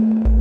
you.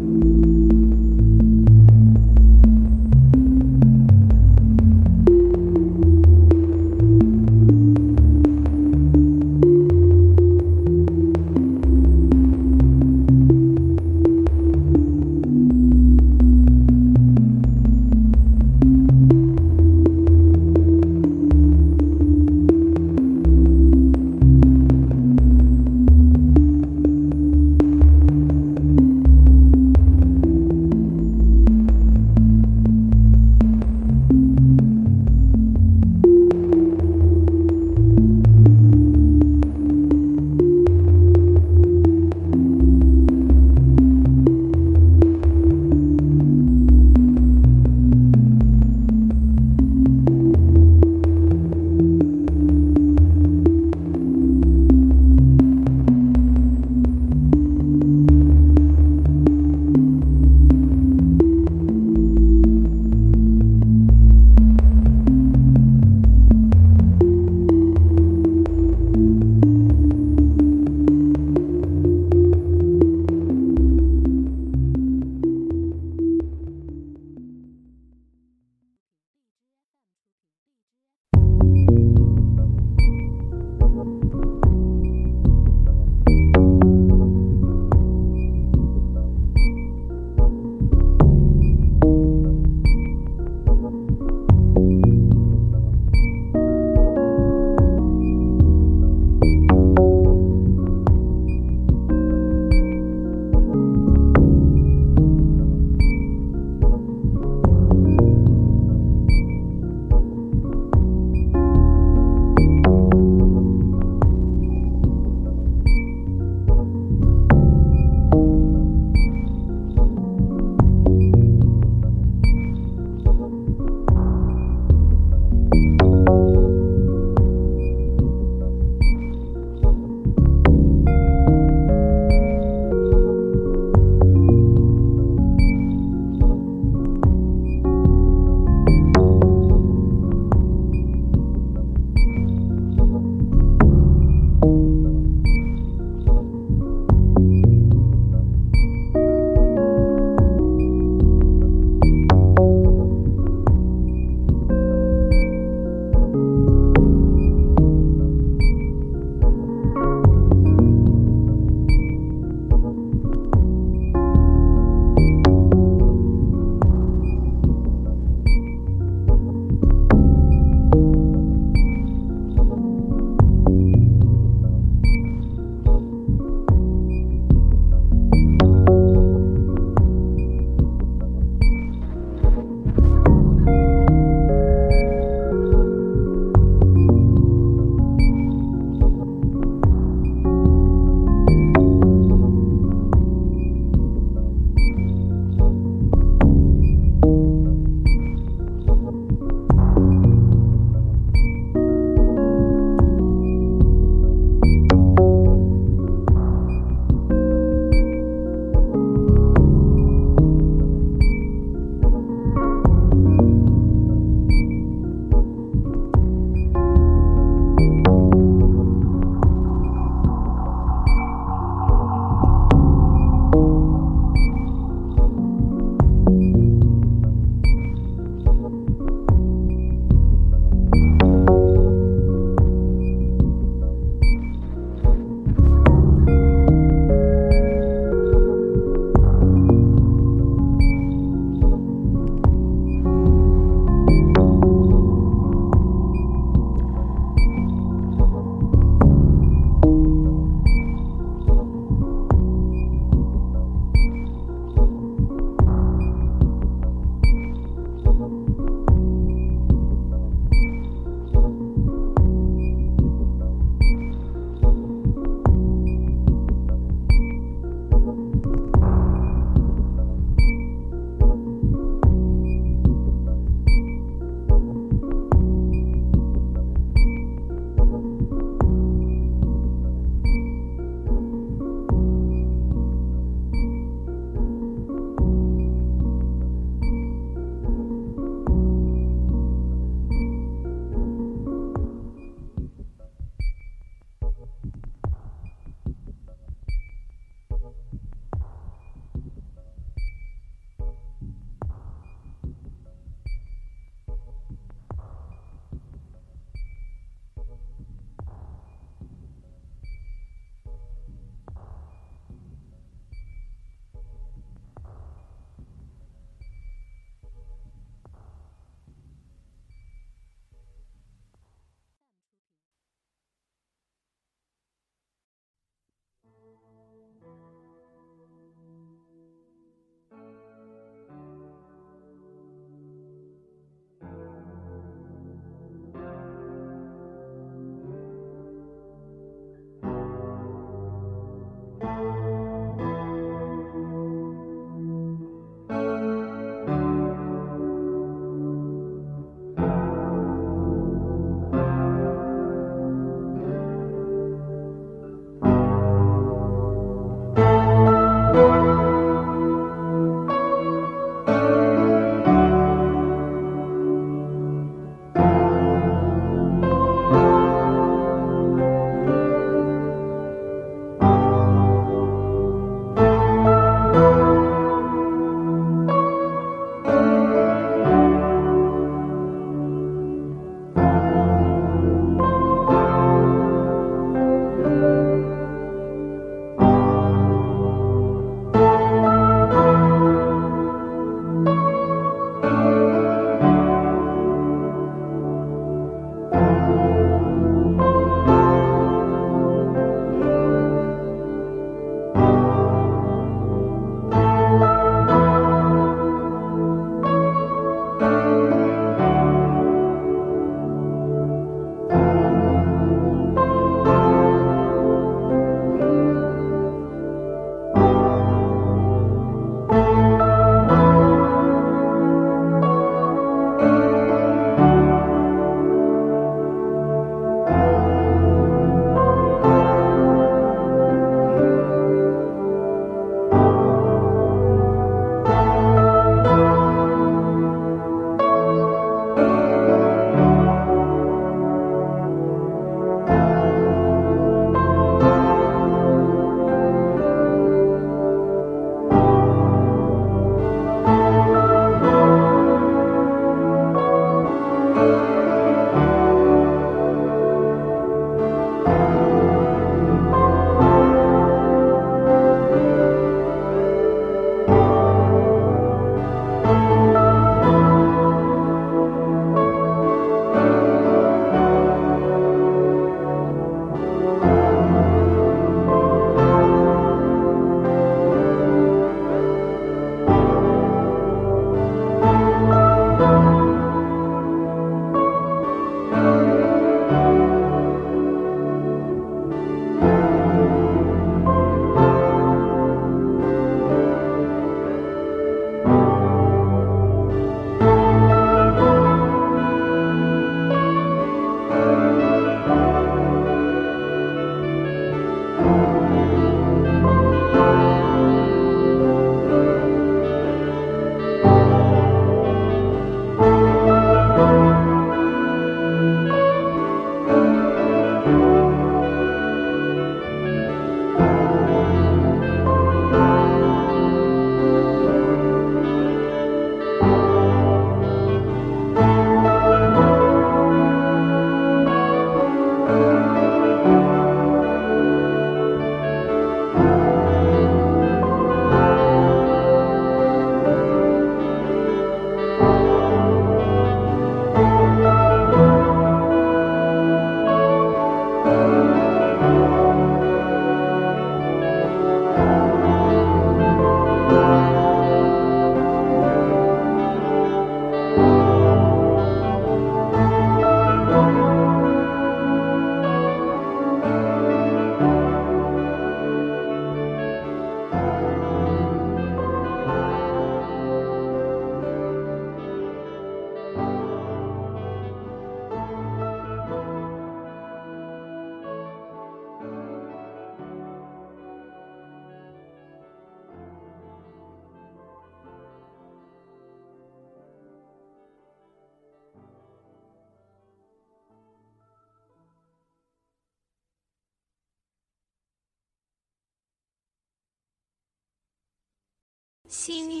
亲密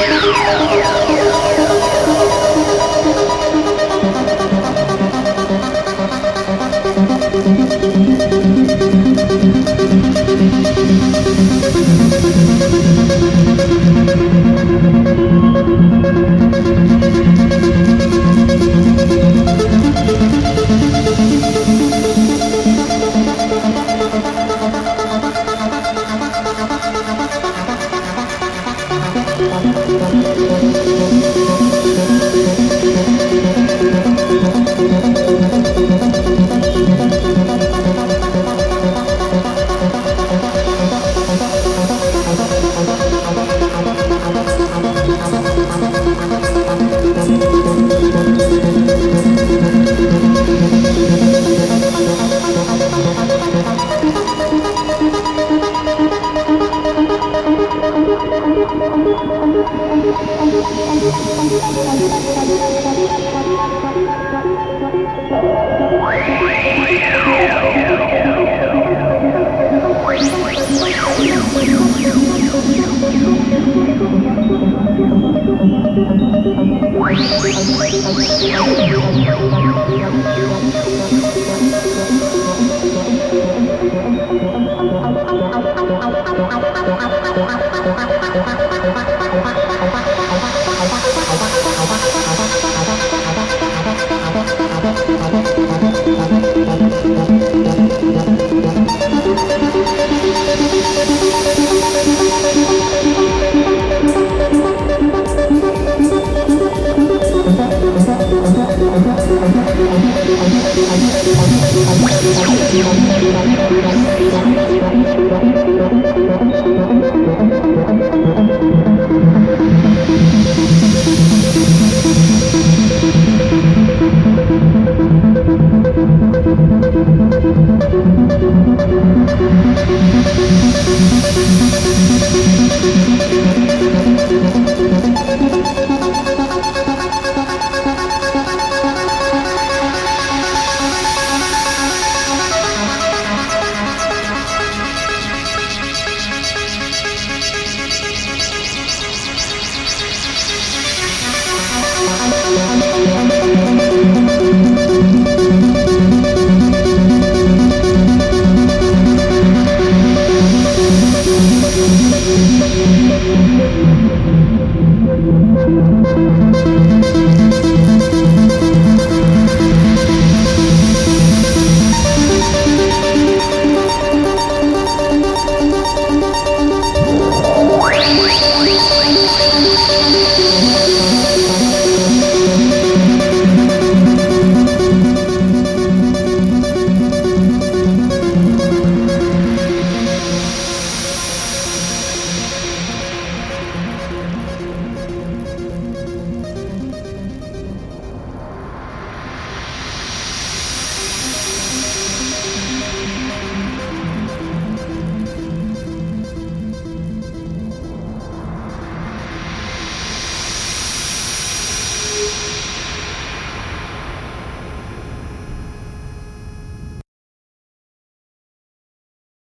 やった! Thank you.